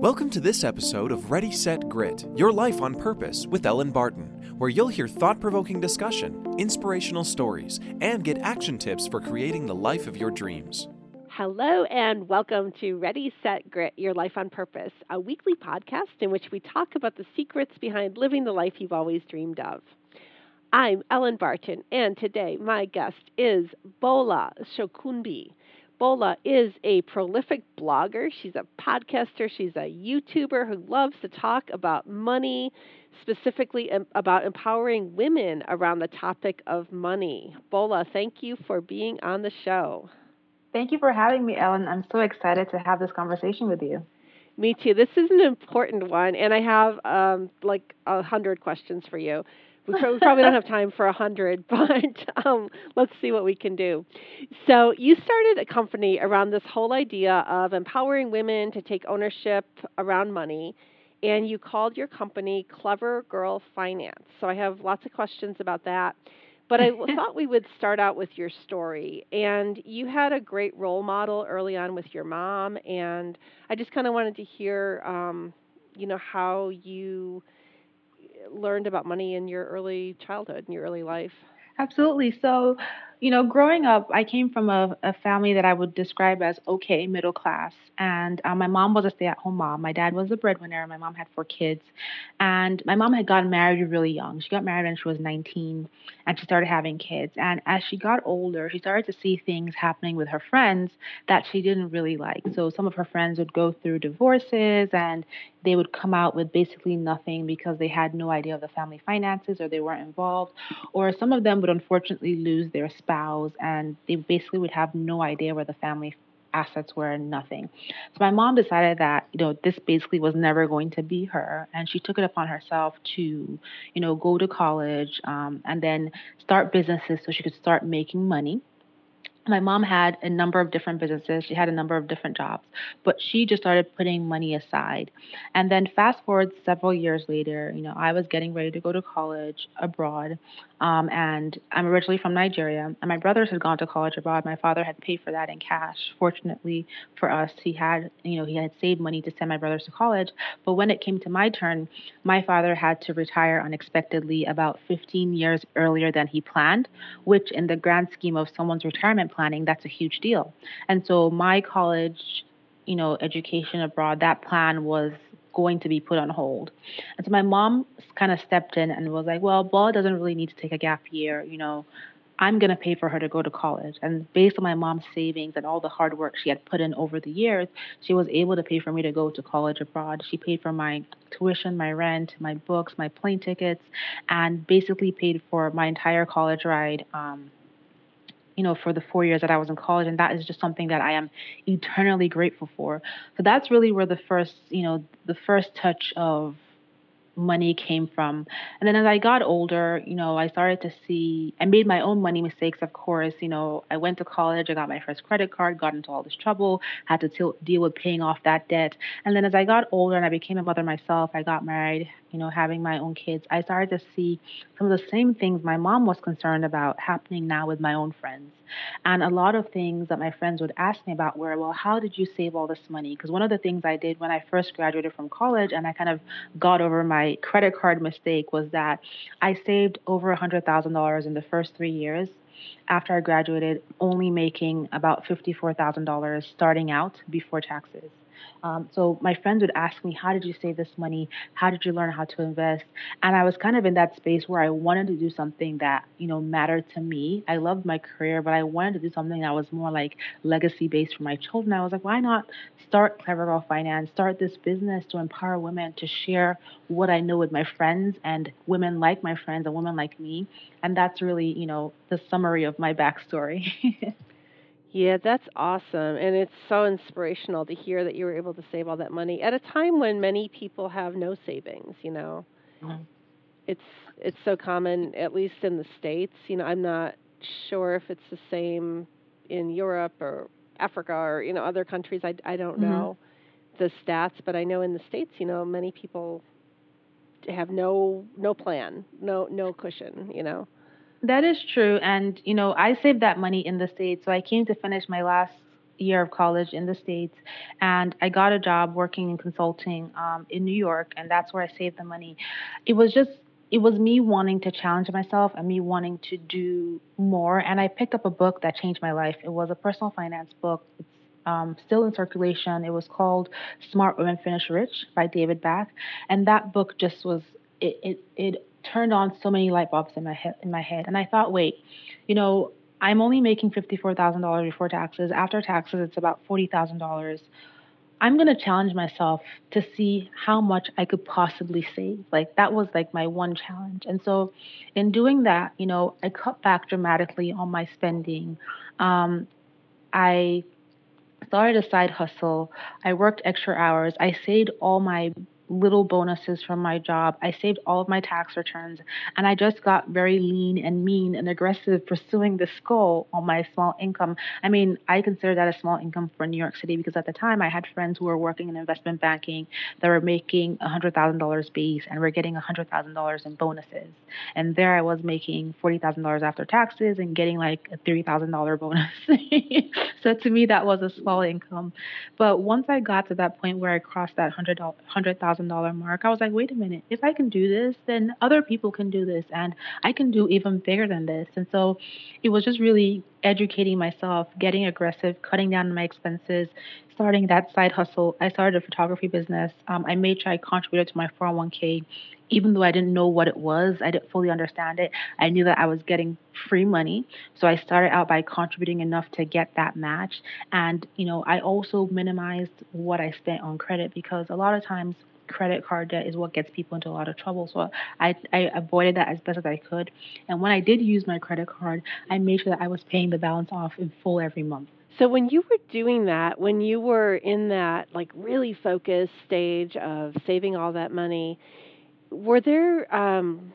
Welcome to this episode of Ready, Set, Grit Your Life on Purpose with Ellen Barton, where you'll hear thought provoking discussion, inspirational stories, and get action tips for creating the life of your dreams. Hello, and welcome to Ready, Set, Grit Your Life on Purpose, a weekly podcast in which we talk about the secrets behind living the life you've always dreamed of. I'm Ellen Barton, and today my guest is Bola Sokunbi. Bola is a prolific blogger. She's a podcaster. She's a YouTuber who loves to talk about money, specifically about empowering women around the topic of money. Bola, thank you for being on the show. Thank you for having me, Ellen. I'm so excited to have this conversation with you. Me too. This is an important one, and I have um, like a hundred questions for you. We probably don't have time for a hundred, but um, let's see what we can do. So you started a company around this whole idea of empowering women to take ownership around money, and you called your company Clever Girl Finance. So I have lots of questions about that. But I thought we would start out with your story. And you had a great role model early on with your mom, and I just kind of wanted to hear, um, you know, how you learned about money in your early childhood, in your early life? Absolutely. So, you know, growing up, I came from a, a family that I would describe as okay, middle class. And uh, my mom was a stay at home mom. My dad was a breadwinner. My mom had four kids. And my mom had gotten married really young. She got married when she was 19 and she started having kids. And as she got older, she started to see things happening with her friends that she didn't really like. So some of her friends would go through divorces and they would come out with basically nothing because they had no idea of the family finances or they weren't involved. Or some of them would unfortunately lose their and they basically would have no idea where the family assets were and nothing. So my mom decided that, you know, this basically was never going to be her. And she took it upon herself to, you know, go to college um, and then start businesses so she could start making money my mom had a number of different businesses. She had a number of different jobs, but she just started putting money aside. And then fast forward several years later, you know, I was getting ready to go to college abroad. Um, and I'm originally from Nigeria, and my brothers had gone to college abroad. My father had paid for that in cash. Fortunately for us, he had, you know, he had saved money to send my brothers to college. But when it came to my turn, my father had to retire unexpectedly about 15 years earlier than he planned, which, in the grand scheme of someone's retirement planning, that's a huge deal. And so my college, you know, education abroad, that plan was going to be put on hold. And so my mom kind of stepped in and was like, well, Bola doesn't really need to take a gap year. You know, I'm going to pay for her to go to college. And based on my mom's savings and all the hard work she had put in over the years, she was able to pay for me to go to college abroad. She paid for my tuition, my rent, my books, my plane tickets, and basically paid for my entire college ride. Um, you know, for the four years that I was in college. And that is just something that I am eternally grateful for. So that's really where the first, you know, the first touch of money came from. And then as I got older, you know, I started to see, I made my own money mistakes, of course. You know, I went to college, I got my first credit card, got into all this trouble, had to t- deal with paying off that debt. And then as I got older and I became a mother myself, I got married, you know, having my own kids, I started to see some of the same things my mom was concerned about happening now with my own friends. And a lot of things that my friends would ask me about were, well, how did you save all this money? Because one of the things I did when I first graduated from college and I kind of got over my credit card mistake was that I saved over $100,000 in the first three years after I graduated, only making about $54,000 starting out before taxes. Um, so my friends would ask me, How did you save this money? How did you learn how to invest? And I was kind of in that space where I wanted to do something that, you know, mattered to me. I loved my career, but I wanted to do something that was more like legacy based for my children. I was like, why not start Clever Girl Finance, start this business to empower women to share what I know with my friends and women like my friends and women like me. And that's really, you know, the summary of my backstory. Yeah, that's awesome. And it's so inspirational to hear that you were able to save all that money at a time when many people have no savings, you know. Mm-hmm. It's it's so common at least in the states. You know, I'm not sure if it's the same in Europe or Africa or you know other countries. I I don't mm-hmm. know the stats, but I know in the states, you know, many people have no no plan, no no cushion, you know. That is true. And, you know, I saved that money in the States. So I came to finish my last year of college in the States, and I got a job working in consulting um, in New York, and that's where I saved the money. It was just it was me wanting to challenge myself and me wanting to do more. And I picked up a book that changed my life. It was a personal finance book. It's um, still in circulation. It was called Smart Women Finish Rich by David Bach. And that book just was, it, it, it turned on so many light bulbs in my head, in my head. And I thought, wait, you know, I'm only making $54,000 before taxes. After taxes, it's about $40,000 I'm going to challenge myself to see how much I could possibly save. Like that was like my one challenge. And so in doing that, you know, I cut back dramatically on my spending. Um, I started a side hustle. I worked extra hours. I saved all my little bonuses from my job. I saved all of my tax returns and I just got very lean and mean and aggressive pursuing this goal on my small income. I mean, I consider that a small income for New York City because at the time I had friends who were working in investment banking that were making $100,000 base and were getting $100,000 in bonuses. And there I was making $40,000 after taxes and getting like a $30,000 bonus. so to me, that was a small income. But once I got to that point where I crossed that $100,000 $100,000 mark, I was like, wait a minute, if I can do this, then other people can do this, and I can do even bigger than this. And so it was just really educating myself, getting aggressive, cutting down my expenses, starting that side hustle. I started a photography business. Um, I made sure I contributed to my 401k, even though I didn't know what it was, I didn't fully understand it. I knew that I was getting free money. So I started out by contributing enough to get that match. And, you know, I also minimized what I spent on credit because a lot of times credit card debt is what gets people into a lot of trouble. So I, I avoided that as best as I could. And when I did use my credit card, I made sure that I was paying the balance off in full every month. So when you were doing that, when you were in that like really focused stage of saving all that money, were there um,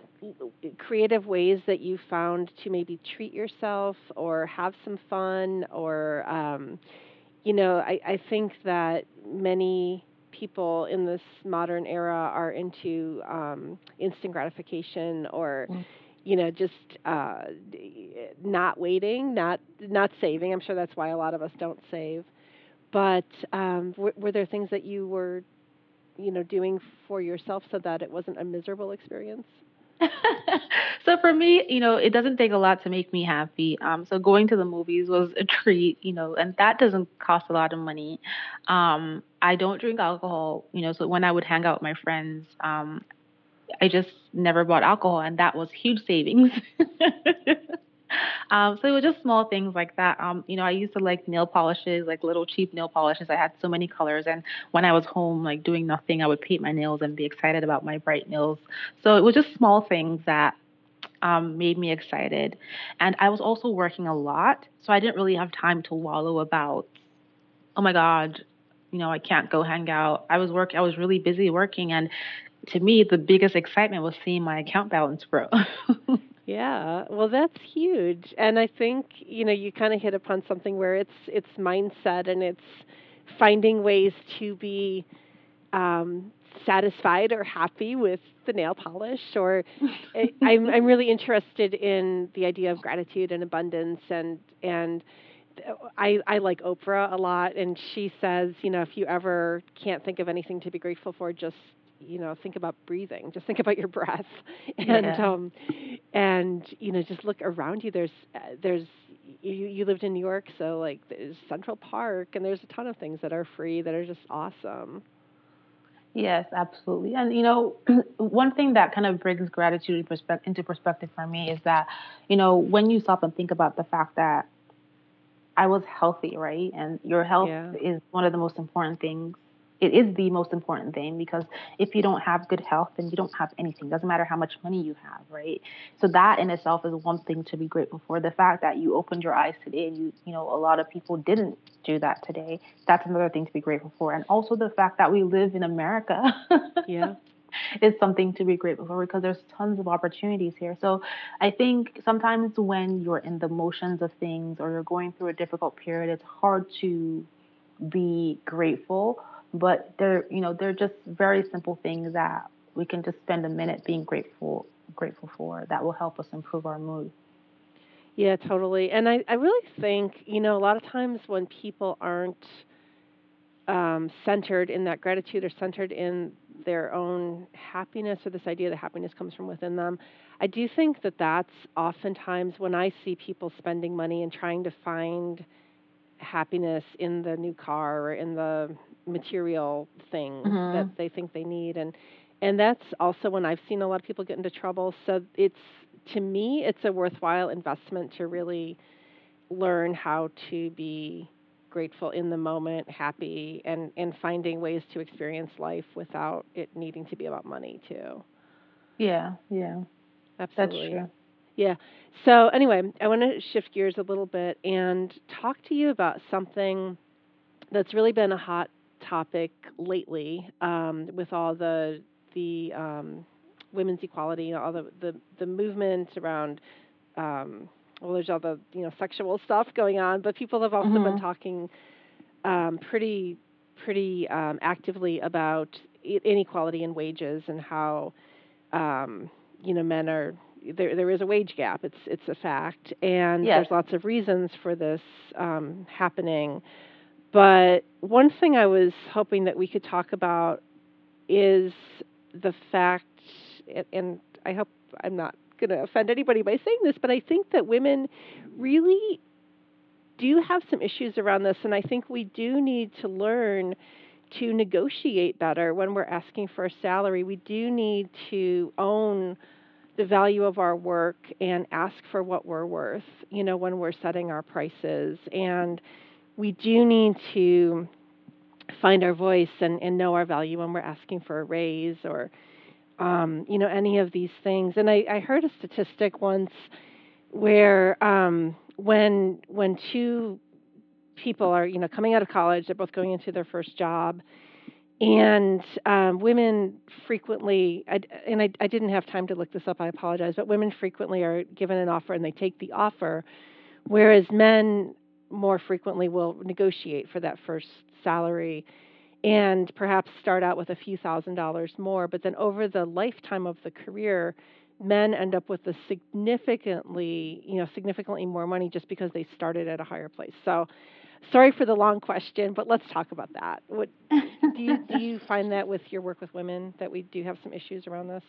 creative ways that you found to maybe treat yourself or have some fun or um, you know I, I think that many people in this modern era are into um, instant gratification or mm. you know just uh, not waiting not not saving. I'm sure that's why a lot of us don't save. But um, w- were there things that you were you know doing for yourself so that it wasn't a miserable experience so for me, you know, it doesn't take a lot to make me happy. Um, so going to the movies was a treat, you know, and that doesn't cost a lot of money. Um, I don't drink alcohol, you know, so when I would hang out with my friends, um, I just never bought alcohol, and that was huge savings. Um, so it was just small things like that. Um, you know, I used to like nail polishes, like little cheap nail polishes. I had so many colors, and when I was home, like doing nothing, I would paint my nails and be excited about my bright nails. So it was just small things that um, made me excited. And I was also working a lot, so I didn't really have time to wallow about, oh my God, you know, I can't go hang out. I was work. I was really busy working, and to me, the biggest excitement was seeing my account balance grow. Yeah, well, that's huge, and I think you know you kind of hit upon something where it's it's mindset and it's finding ways to be um, satisfied or happy with the nail polish. Or eh, I'm I'm really interested in the idea of gratitude and abundance, and and I I like Oprah a lot, and she says, you know, if you ever can't think of anything to be grateful for, just you know think about breathing just think about your breath and yeah. um and you know just look around you there's uh, there's you you lived in New York so like there's Central Park and there's a ton of things that are free that are just awesome Yes, absolutely. And you know, one thing that kind of brings gratitude into perspective for me is that, you know, when you stop and think about the fact that I was healthy, right? And your health yeah. is one of the most important things it is the most important thing because if you don't have good health, then you don't have anything. Doesn't matter how much money you have, right? So that in itself is one thing to be grateful for. The fact that you opened your eyes today and you, you know, a lot of people didn't do that today. That's another thing to be grateful for. And also the fact that we live in America. yeah. Is something to be grateful for because there's tons of opportunities here. So I think sometimes when you're in the motions of things or you're going through a difficult period, it's hard to be grateful but they're you know they're just very simple things that we can just spend a minute being grateful grateful for that will help us improve our mood Yeah, totally. And I, I really think, you know, a lot of times when people aren't um, centered in that gratitude or centered in their own happiness or this idea that happiness comes from within them, I do think that that's oftentimes when I see people spending money and trying to find happiness in the new car or in the material thing Mm-hmm. that they think they need and and that's also when I've seen a lot of people get into trouble. So it's to me it's a worthwhile investment to really learn how to be grateful in the moment, happy and and finding ways to experience life without it needing to be about money too. Yeah, yeah, that's Absolutely. true. Yeah. So anyway, I want to shift gears a little bit and talk to you about something that's really been a hot topic lately um, with all the the um, women's equality, all the, the the movement around. Um, well, there's all the you know sexual stuff going on, but people have also been Mhm. talking um, pretty pretty um, actively about i- inequality in wages and how um, you know men are there. There is a wage gap. It's it's a fact, and Yes. there's lots of reasons for this um, happening. But one thing I was hoping that we could talk about is the fact, and- I hope I'm not going to offend anybody by saying this, but I think that women really do have some issues around this, and I think we do need to learn to negotiate better when we're asking for a salary. We do need to own the value of our work and ask for what we're worth, you know, when we're setting our prices. And we do need to find our voice and, and know our value when we're asking for a raise or um, you know, any of these things. And I, I heard a statistic once where um, when when two people are you know coming out of college, they're both going into their first job, and um, women frequently, I, and I, I didn't have time to look this up. I apologize, but women frequently are given an offer and they take the offer, whereas men more frequently will negotiate for that first salary and perhaps start out with a few thousand dollars more, but then over the lifetime of the career, men end up with a significantly, you know, significantly more money just because they started at a higher place. So, sorry for the long question, but let's talk about that. What do you do you find that with your work with women that we do have some issues around this?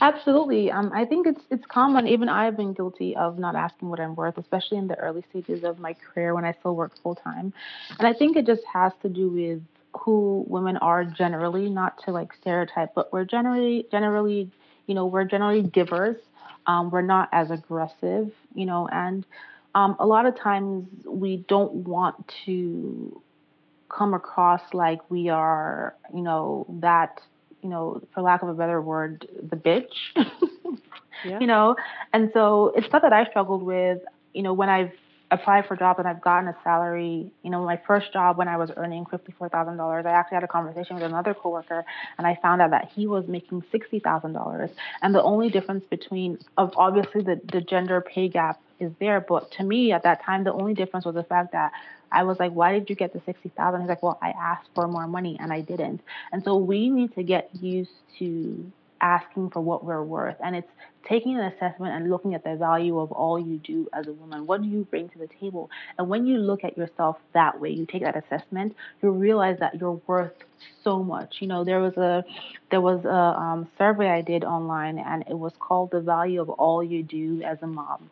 Absolutely. Um, I think it's it's common. Even I've been guilty of not asking what I'm worth, especially in the early stages of my career when I still work full time. And I think it just has to do with who women are generally, not to like stereotype, but we're generally generally, you know, we're generally givers. Um, we're not as aggressive, you know, and um, a lot of times we don't want to come across like we are, you know, that, you know, for lack of a better word, the bitch. Yeah. You know, and so it's stuff that I struggled with, you know, when I've applied for jobs and I've gotten a salary, you know, my first job when I was earning fifty-four thousand dollars, I actually had a conversation with another coworker and I found out that he was making sixty thousand dollars. And the only difference between of obviously the, the gender pay gap is there, but to me at that time the only difference was the fact that I was like, Why did you get the sixty thousand? He's like, Well, I asked for more money and I didn't. And so we need to get used to asking for what we're worth. And it's taking an assessment and looking at the value of all you do as a woman. What do you bring to the table? And when you look at yourself that way, you take that assessment, you realize that you're worth so much. You know, there was a there was a um, survey I did online, and it was called "The Value of All You Do as a Mom."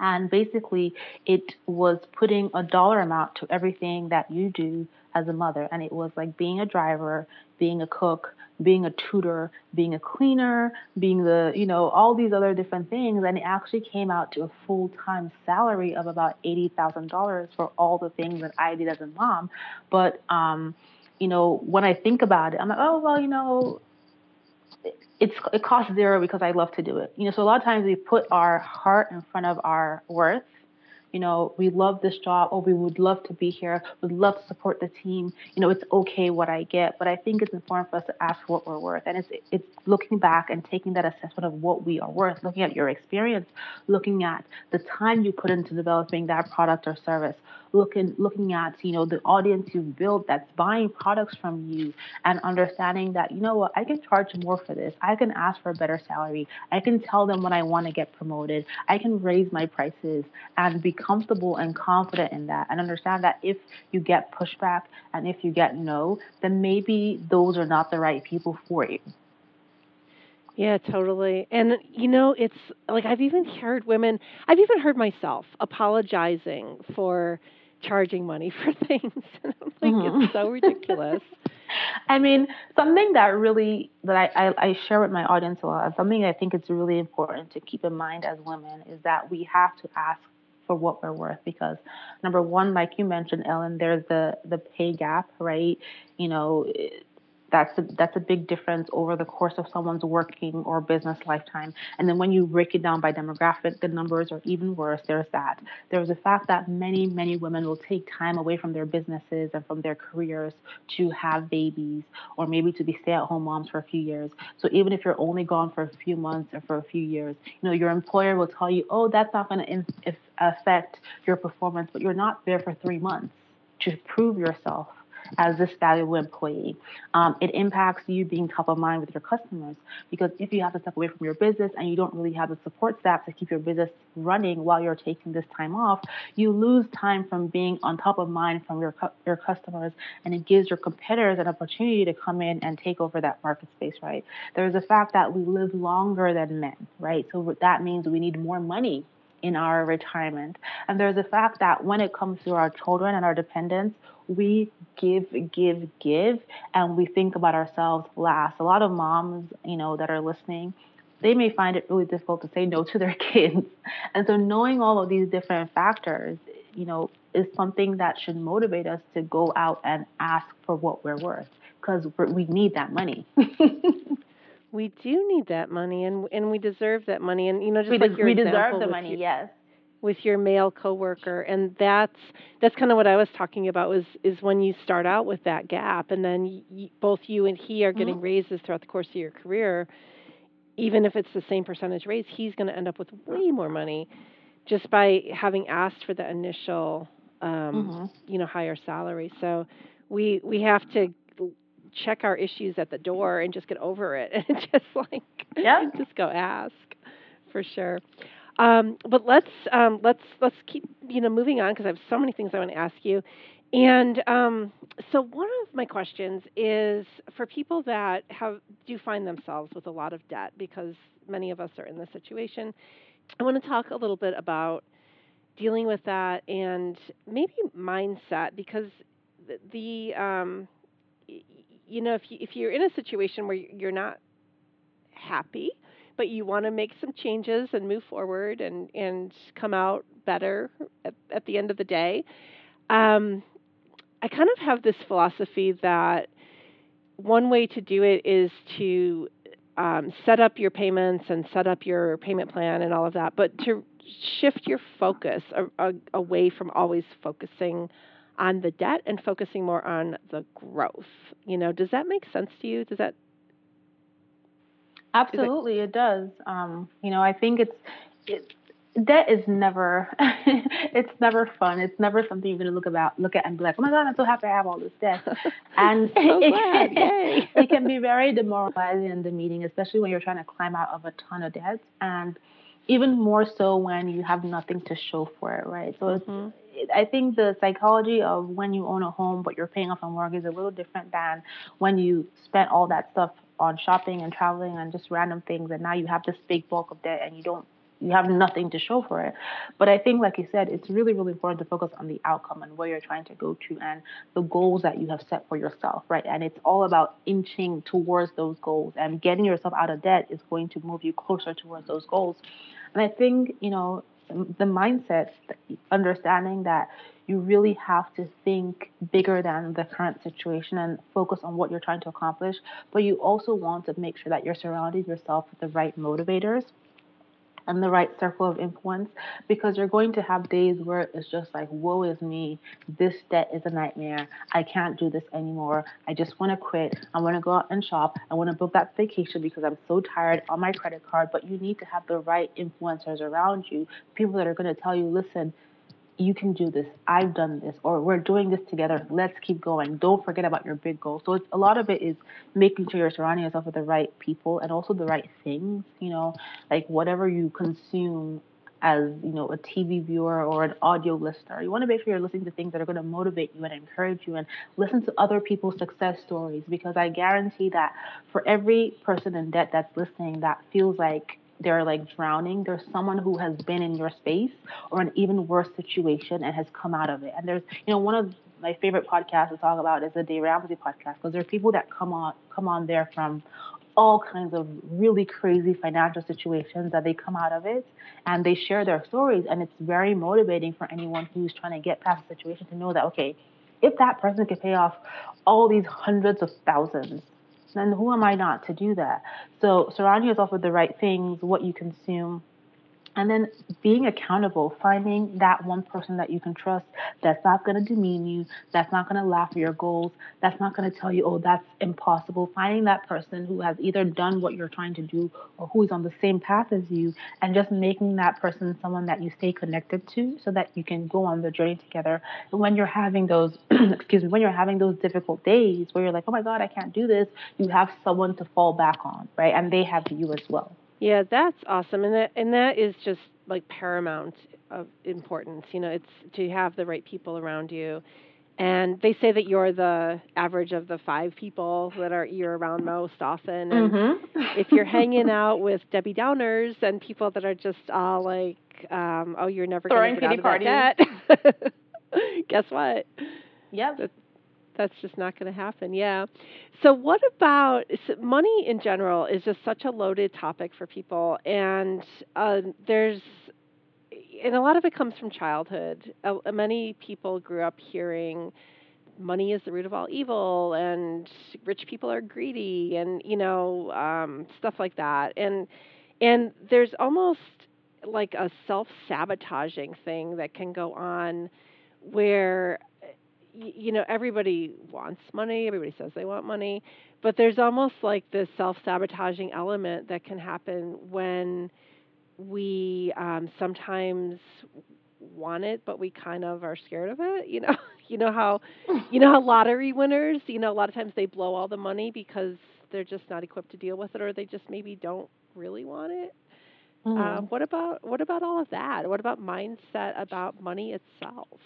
And basically, it was putting a dollar amount to everything that you do as a mother. And it was like being a driver, being a cook, being a tutor, being a cleaner, being the, you know, all these other different things. And it actually came out to a full time salary of about $80,000 for all the things that I did as a mom. But, um, you know, when I think about it, I'm like, oh, well, you know, it's it costs zero because I love to do it. You know, so a lot of times we put our heart in front of our worth. You know, we love this job, or we would love to be here. We'd love to support the team. You know, it's okay what I get, but I think it's important for us to ask what we're worth, and it's it's looking back and taking that assessment of what we are worth, looking at your experience, looking at the time you put into developing that product or service, looking looking at you know the audience you've built that's buying products from you and understanding that you know what I can charge more for this. I can ask for a better salary. I can tell them when I want to get promoted. I can raise my prices and be comfortable and confident in that and understand that if you get pushback and if you get no, then maybe those are not the right people for you. Yeah, totally. And you know, it's like I've even heard women, I've even heard myself apologizing for charging money for things. And I'm like, mm-hmm. it's so ridiculous. I mean, something that really that I, I, I share with my audience a lot, something I think it's really important to keep in mind as women is that we have to ask for what we're worth because number one, like you mentioned, Ellen, there's the the pay gap, right? You know, that's a, that's a big difference over the course of someone's working or business lifetime. And then when you break it down by demographic, the numbers are even worse. There's that. There's the fact that many, many women will take time away from their businesses and from their careers to have babies or maybe to be stay at home moms for a few years. So even if you're only gone for a few months or for a few years, you know, your employer will tell you, oh, that's not going to affect your performance, but you're not there for three months to prove yourself as this valuable employee. Um, it impacts you being top of mind with your customers because if you have to step away from your business and you don't really have the support staff to keep your business running while you're taking this time off, you lose time from being on top of mind from your your customers, and it gives your competitors an opportunity to come in and take over that market space. Right? There's a fact that we live longer than men. Right? So that means we need more money in our retirement. And there's a fact that when it comes to our children and our dependents, we give, give, give, and we think about ourselves last. A lot of moms, you know, that are listening, they may find it really difficult to say no to their kids. And so knowing all of these different factors, you know, is something that should motivate us to go out and ask for what we're worth because we need that money. we do need that money and and we deserve that money and you know just we like your we deserve the money, your, yes with your male coworker and that's that's kind of what I was talking about was is when you start out with that gap and then y- both you and he are getting mm-hmm. raises throughout the course of your career even if it's the same percentage raise he's going to end up with way more money just by having asked for the initial um mm-hmm. you know higher salary so we we have to check our issues at the door and just get over it and just like yeah just go ask for sure um, but let's um, let's let's keep you know moving on because I have so many things I want to ask you. And um, so one of my questions is for people that have do find themselves with a lot of debt because many of us are in this situation. I want to talk a little bit about dealing with that and maybe mindset because the, the um, you know if you if you're in a situation where you're not happy but you want to make some changes and move forward and, and come out better at, at the end of the day. Um, I kind of have this philosophy that one way to do it is to um, set up your payments and set up your payment plan and all of that, but to shift your focus a, a, away from always focusing on the debt and focusing more on the growth. You know, does that make sense to you? Does that Absolutely, it, it does. Um, you know, I think it's it, debt is never it's never fun. It's never something you're gonna look about look at and be like, oh my god, I'm so happy I have all this debt. And so it, it can be very demoralizing in the meeting, especially when you're trying to climb out of a ton of debt, and even more so when you have nothing to show for it, right? So mm-hmm. it's I think the psychology of when you own a home but you're paying off a mortgage is a little different than when you spent all that stuff on shopping and traveling and just random things and now you have this big bulk of debt and you don't you have nothing to show for it. But I think, like you said, it's really, really important to focus on the outcome and where you're trying to go to and the goals that you have set for yourself, right? And it's all about inching towards those goals and getting yourself out of debt is going to move you closer towards those goals. And I think, you know, the mindset, understanding that you really have to think bigger than the current situation and focus on what you're trying to accomplish. But you also want to make sure that you're surrounding yourself with the right motivators and the right circle of influence because you're going to have days where it's just like, woe is me. This debt is a nightmare. I can't do this anymore. I just want to quit. I want to go out and shop. I want to book that vacation because I'm so tired on my credit card. But you need to have the right influencers around you, people that are going to tell you, listen, you can do this. I've done this, or we're doing this together. Let's keep going. Don't forget about your big goal. So it's a lot of it is making sure you're surrounding yourself with the right people and also the right things. You know, like whatever you consume as you know a TV viewer or an audio listener. You want to make sure you're listening to things that are going to motivate you and encourage you, and listen to other people's success stories. Because I guarantee that for every person in debt that's listening, that feels like they're like drowning, there's someone who has been in your space or an even worse situation and has come out of it. And there's, you know, one of my favorite podcasts to talk about is the Dave Ramsey podcast because there are people that come on come on there from all kinds of really crazy financial situations that they come out of it and they share their stories and it's very motivating for anyone who's trying to get past the situation to know that okay if that person could pay off all these hundreds of thousands then who am I not to do that? So surround yourself with the right things, what you consume, and then being accountable, finding that one person that you can trust that's not going to demean you, that's not going to laugh at your goals, that's not going to tell you, oh, that's impossible. Finding that person who has either done what you're trying to do or who is on the same path as you, and just making that person someone that you stay connected to so that you can go on the journey together. And when you're having those, excuse me, when you're having those difficult days where you're like, oh my God, I can't do this, you have someone to fall back on, right? And they have you as well. Yeah, that's awesome, and that and that is just like paramount of importance. You know, it's to have the right people around you, and they say that you're the average of the five people that are you're around most often. And mm-hmm. if you're hanging out with Debbie Downers and people that are just all like, um, "Oh, you're never going to get out of parties. that debt," guess what? Yep that's just not going to happen. Yeah. So what about money in general is just such a loaded topic for people, and uh, there's and a lot of it comes from childhood. Uh, many people grew up hearing money is the root of all evil and rich people are greedy and you know um, stuff like that and and there's almost like a self-sabotaging thing that can go on where you know, everybody wants money, everybody says they want money, but there's almost like this self sabotaging element that can happen when we um, sometimes want it, but we kind of are scared of it. You know, you know how, you know how lottery winners, you know, a lot of times they blow all the money because they're just not equipped to deal with it, or they just maybe don't really want it. Mm-hmm. Uh, what about what about all of that? What about mindset about money itself?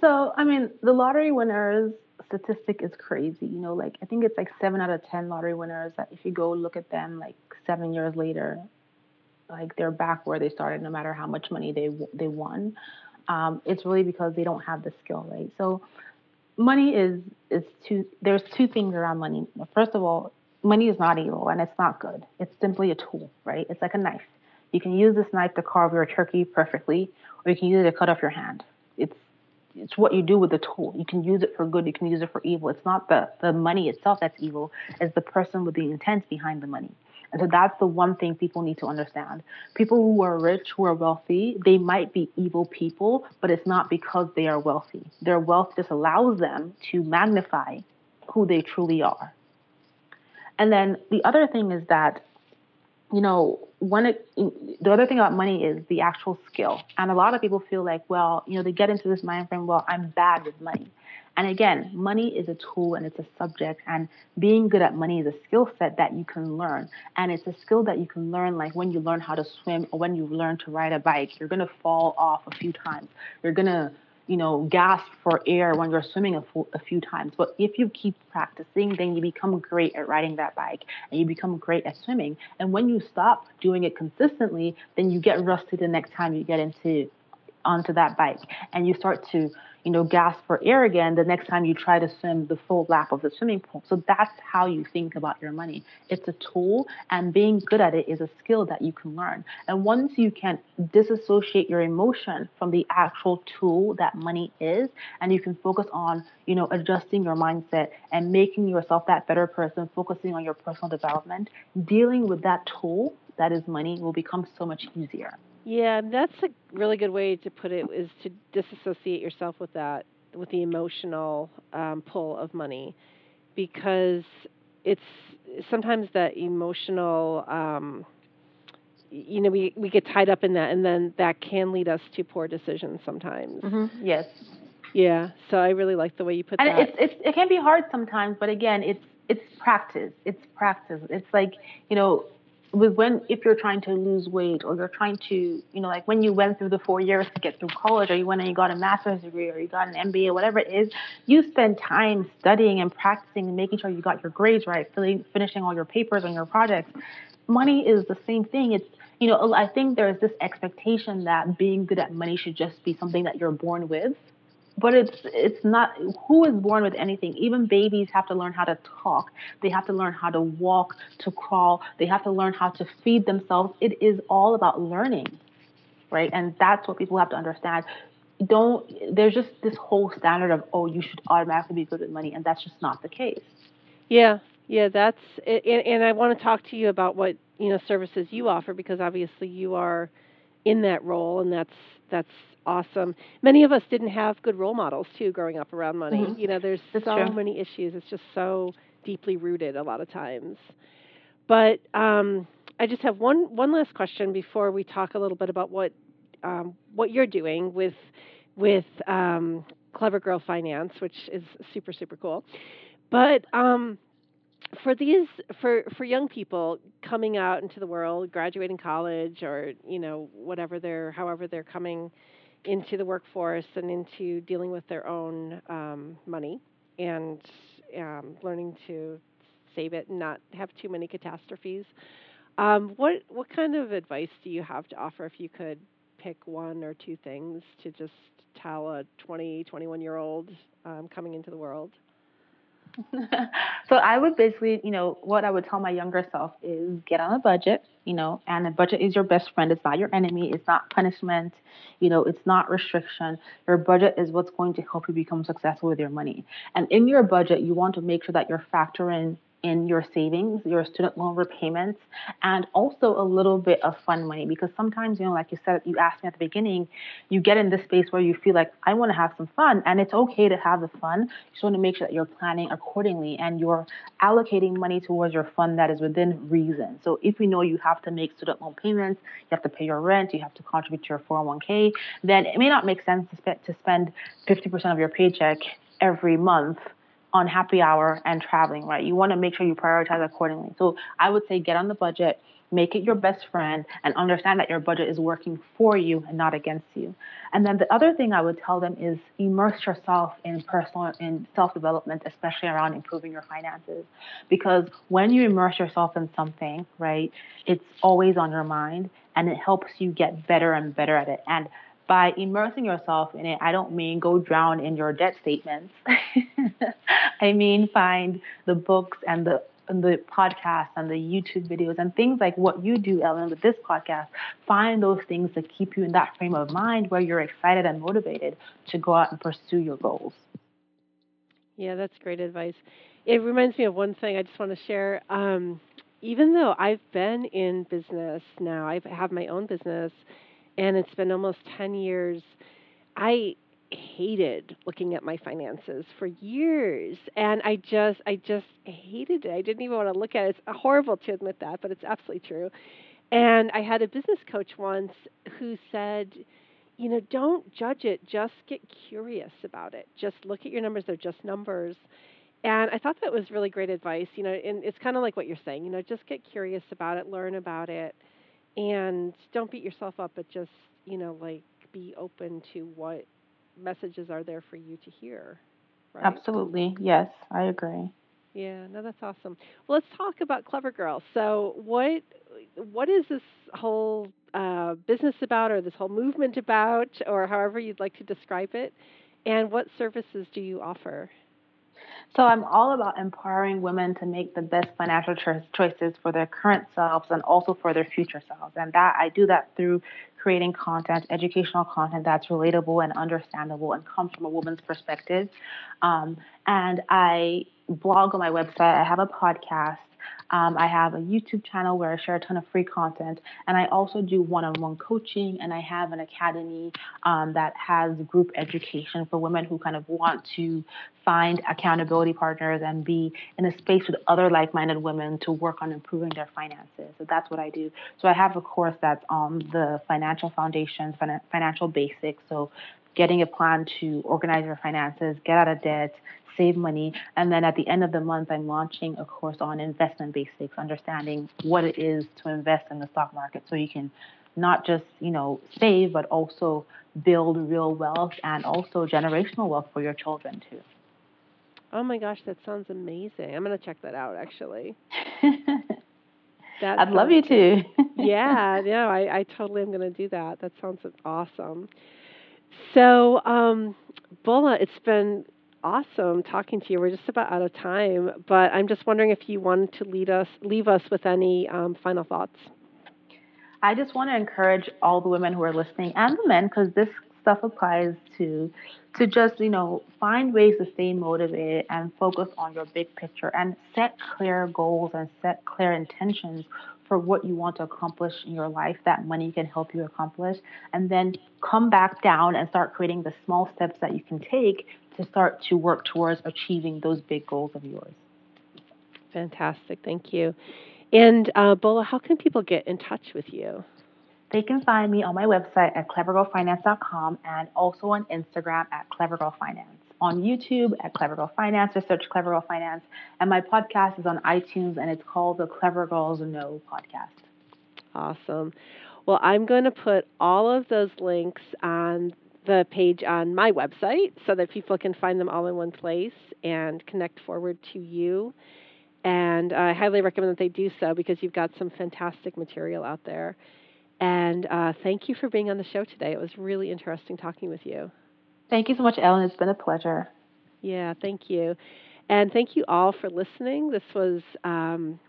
So, I mean, the lottery winners statistic is crazy. You know, like I think it's like seven out of 10 lottery winners that if you go look at them like seven years later, like they're back where they started no matter how much money they they won. Um, it's really because they don't have the skill, right? So, money is is two. There's two things around money. First of all, money is not evil and it's not good. It's simply a tool, right? It's like a knife. You can use this knife to carve your turkey perfectly, or you can use it to cut off your hand. It's it's what you do with the tool. You can use it for good, you can use it for evil. It's not the, the money itself that's evil, it's the person with the intent behind the money. And so that's the one thing people need to understand. People who are rich, who are wealthy, they might be evil people, but it's not because they are wealthy. Their wealth just allows them to magnify who they truly are. And then the other thing is that you know, it, the other thing about money is the actual skill. And a lot of people feel like, well, you know, they get into this mind frame, well, I'm bad with money. And again, money is a tool and it's a subject, and being good at money is a skill set that you can learn. And it's a skill that you can learn, like when you learn how to swim or when you learn to ride a bike. You're gonna fall off a few times. You're gonna you know, gasp for air when you're swimming a, a few times. But if you keep practicing, then you become great at riding that bike and you become great at swimming. And when you stop doing it consistently, then you get rusty the next time you get into onto that bike and you start to you know, gasp for air again the next time you try to swim the full lap of the swimming pool. So that's how you think about your money. It's a tool, and being good at it is a skill that you can learn. And once you can disassociate your emotion from the actual tool that money is, and you can focus on, you know, adjusting your mindset and making yourself that better person, focusing on your personal development, dealing with that tool that is money will become so much easier. Yeah, that's a really good way to put it is to disassociate yourself with that with the emotional um, pull of money because it's sometimes that emotional um, you know we we get tied up in that and then that can lead us to poor decisions sometimes Mm-hmm. Yes. yeah so i really like the way you put And that it's, it's it can be hard sometimes, but again, it's it's practice. It's practice. It's like you know, with when if you're trying to lose weight or you're trying to you know like when you went through the four years to get through college or you went and you got a master's degree or you got an MBA whatever it is, you spend time studying and practicing and making sure you got your grades right, finishing all your papers and your projects. Money is the same thing. It's you know I think there's this expectation that being good at money should just be something that you're born with but it's it's not who is born with anything? Even babies have to learn how to talk. They have to learn how to walk to crawl. They have to learn how to feed themselves. It is all about learning right? And that's what people have to understand. Don't there's just this whole standard of oh you should automatically be good with money and that's just not the case. Yeah yeah that's and, and i want to talk to you about what you know services you offer because obviously you are in that role and that's that's awesome. Many of us didn't have good role models too growing up around money. Mhm. You know, there's That's so true. many issues. It's just so deeply rooted a lot of times. But um, I just have one one last question before we talk a little bit about what um, what you're doing with with um, Clever Girl Finance, which is super super cool. But um, for these for for young people coming out into the world, graduating college, or you know whatever they're however they're coming into the workforce and into dealing with their own um, money and um, learning to save it and not have too many catastrophes. Um, what what kind of advice do you have to offer if you could pick one or two things to just tell a 20, 21 year old um, coming into the world? so I would basically, you know, what I would tell my younger self is get on a budget, you know, and a budget is your best friend. It's not your enemy. It's not punishment. You know, it's not restriction. Your budget is what's going to help you become successful with your money. And in your budget, you want to make sure that you're factoring in your savings, your student loan repayments, and also a little bit of fun money. Because sometimes, you know, like you said, you asked me at the beginning, you get in this space where you feel like, I want to have some fun. And it's okay to have the fun. You just want to make sure that you're planning accordingly and you're allocating money towards your fund that is within reason. So if you know you have to make student loan payments, you have to pay your rent, you have to contribute to your 401k, then it may not make sense to, to spend 50% of your paycheck every month on happy hour and traveling, right? You want to make sure you prioritize accordingly. So I would say get on the budget, make it your best friend, and understand that your budget is working for you and not against you. And then the other thing I would tell them is immerse yourself in personal in self-development, especially around improving your finances. Because when you immerse yourself in something, right, it's always on your mind and it helps you get better and better at it. And by immersing yourself in it, I don't mean go drown in your debt statements. I mean find the books and the and the podcasts and the YouTube videos and things like what you do, Ellen, with this podcast. Find those things that keep you in that frame of mind where you're excited and motivated to go out and pursue your goals. Yeah, that's great advice. It reminds me of one thing I just want to share. Um, even though I've been in business now, I have my own business, and it's been almost 10 years, I hated looking at my finances for years and i just i just hated it. I didn't even want to look at it. It's horrible to admit that but it's absolutely true. And i had a business coach once who said you know don't judge it just get curious about it. Just look at your numbers they're just numbers. And i thought that was really great advice you know and it's kind of like what you're saying you know just get curious about it learn about it and don't beat yourself up but just you know like be open to what messages are there for you to hear right? Absolutely. Yes, I agree. yeah no that's awesome. Well let's talk about clever girl. So what what is this whole uh, business about or this whole movement about or however you'd like to describe it? And what services do you offer So I'm all about empowering women to make the best financial cho- choices for their current selves and also for their future selves. And that I do that through creating content, educational content that's relatable and understandable and comes from a woman's perspective. Um, and I blog on my website. I have a podcast. Um, I have a YouTube channel where I share a ton of free content, and I also do one-on-one coaching. And I have an academy um, that has group education for women who kind of want to find accountability partners and be in a space with other like-minded women to work on improving their finances. So that's what I do. So I have a course that's on the financial foundations, financial basics. So getting a plan to organize your finances, get out of debt, save money. And then at the end of the month, I'm launching a course on investment basics, understanding what it is to invest in the stock market so you can not just, you know, save, but also build real wealth and also generational wealth for your children too. Oh my gosh, that sounds amazing. I'm going to check that out actually. That I'd love you to. yeah, no, I, I totally am going to do that. That sounds awesome. So, um, Bola, it's been awesome talking to you. We're just about out of time, but I'm just wondering if you wanted to lead us, leave us with any um, final thoughts. I just want to encourage all the women who are listening and the men, because this stuff applies to to just you know find ways to stay motivated and focus on your big picture and set clear goals and set clear intentions for what you want to accomplish in your life that money can help you accomplish and then come back down and start creating the small steps that you can take to start to work towards achieving those big goals of yours fantastic thank you and uh, Bola, how can people get in touch with you? They can find me on my website at clevergirlfinance.com and also on Instagram at clevergirlfinance. On YouTube at Clever Girl Finance, just search Clever Girl Finance. And my podcast is on iTunes and it's called the Clever Girls Know podcast. Awesome. Well, I'm going to put all of those links on the page on my website so that people can find them all in one place and connect forward to you and I highly recommend that they do so because you've got some fantastic material out there. And uh, thank you for being on the show today. It was really interesting talking with you. Thank you so much, Ellen. It's been a pleasure. Yeah, thank you. And thank you all for listening. This was um,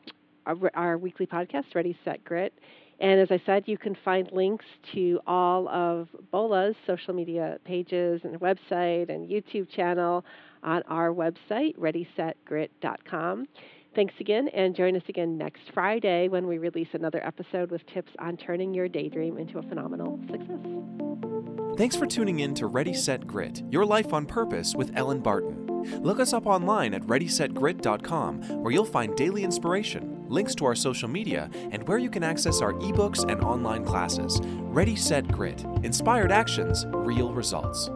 our, our, weekly podcast, Ready, Set, Grit. And as I said, you can find links to all of Bola's social media pages and website and YouTube channel on our website, readysetgrit.com. Thanks again, and join us again next Friday when we release another episode with tips on turning your daydream into a phenomenal success. Thanks for tuning in to Ready Set Grit, Your Life on Purpose with Ellen Barton. Look us up online at ReadySetGrit.com, where you'll find daily inspiration, links to our social media, and where you can access our ebooks and online classes. Ready Set Grit Inspired Actions, Real Results.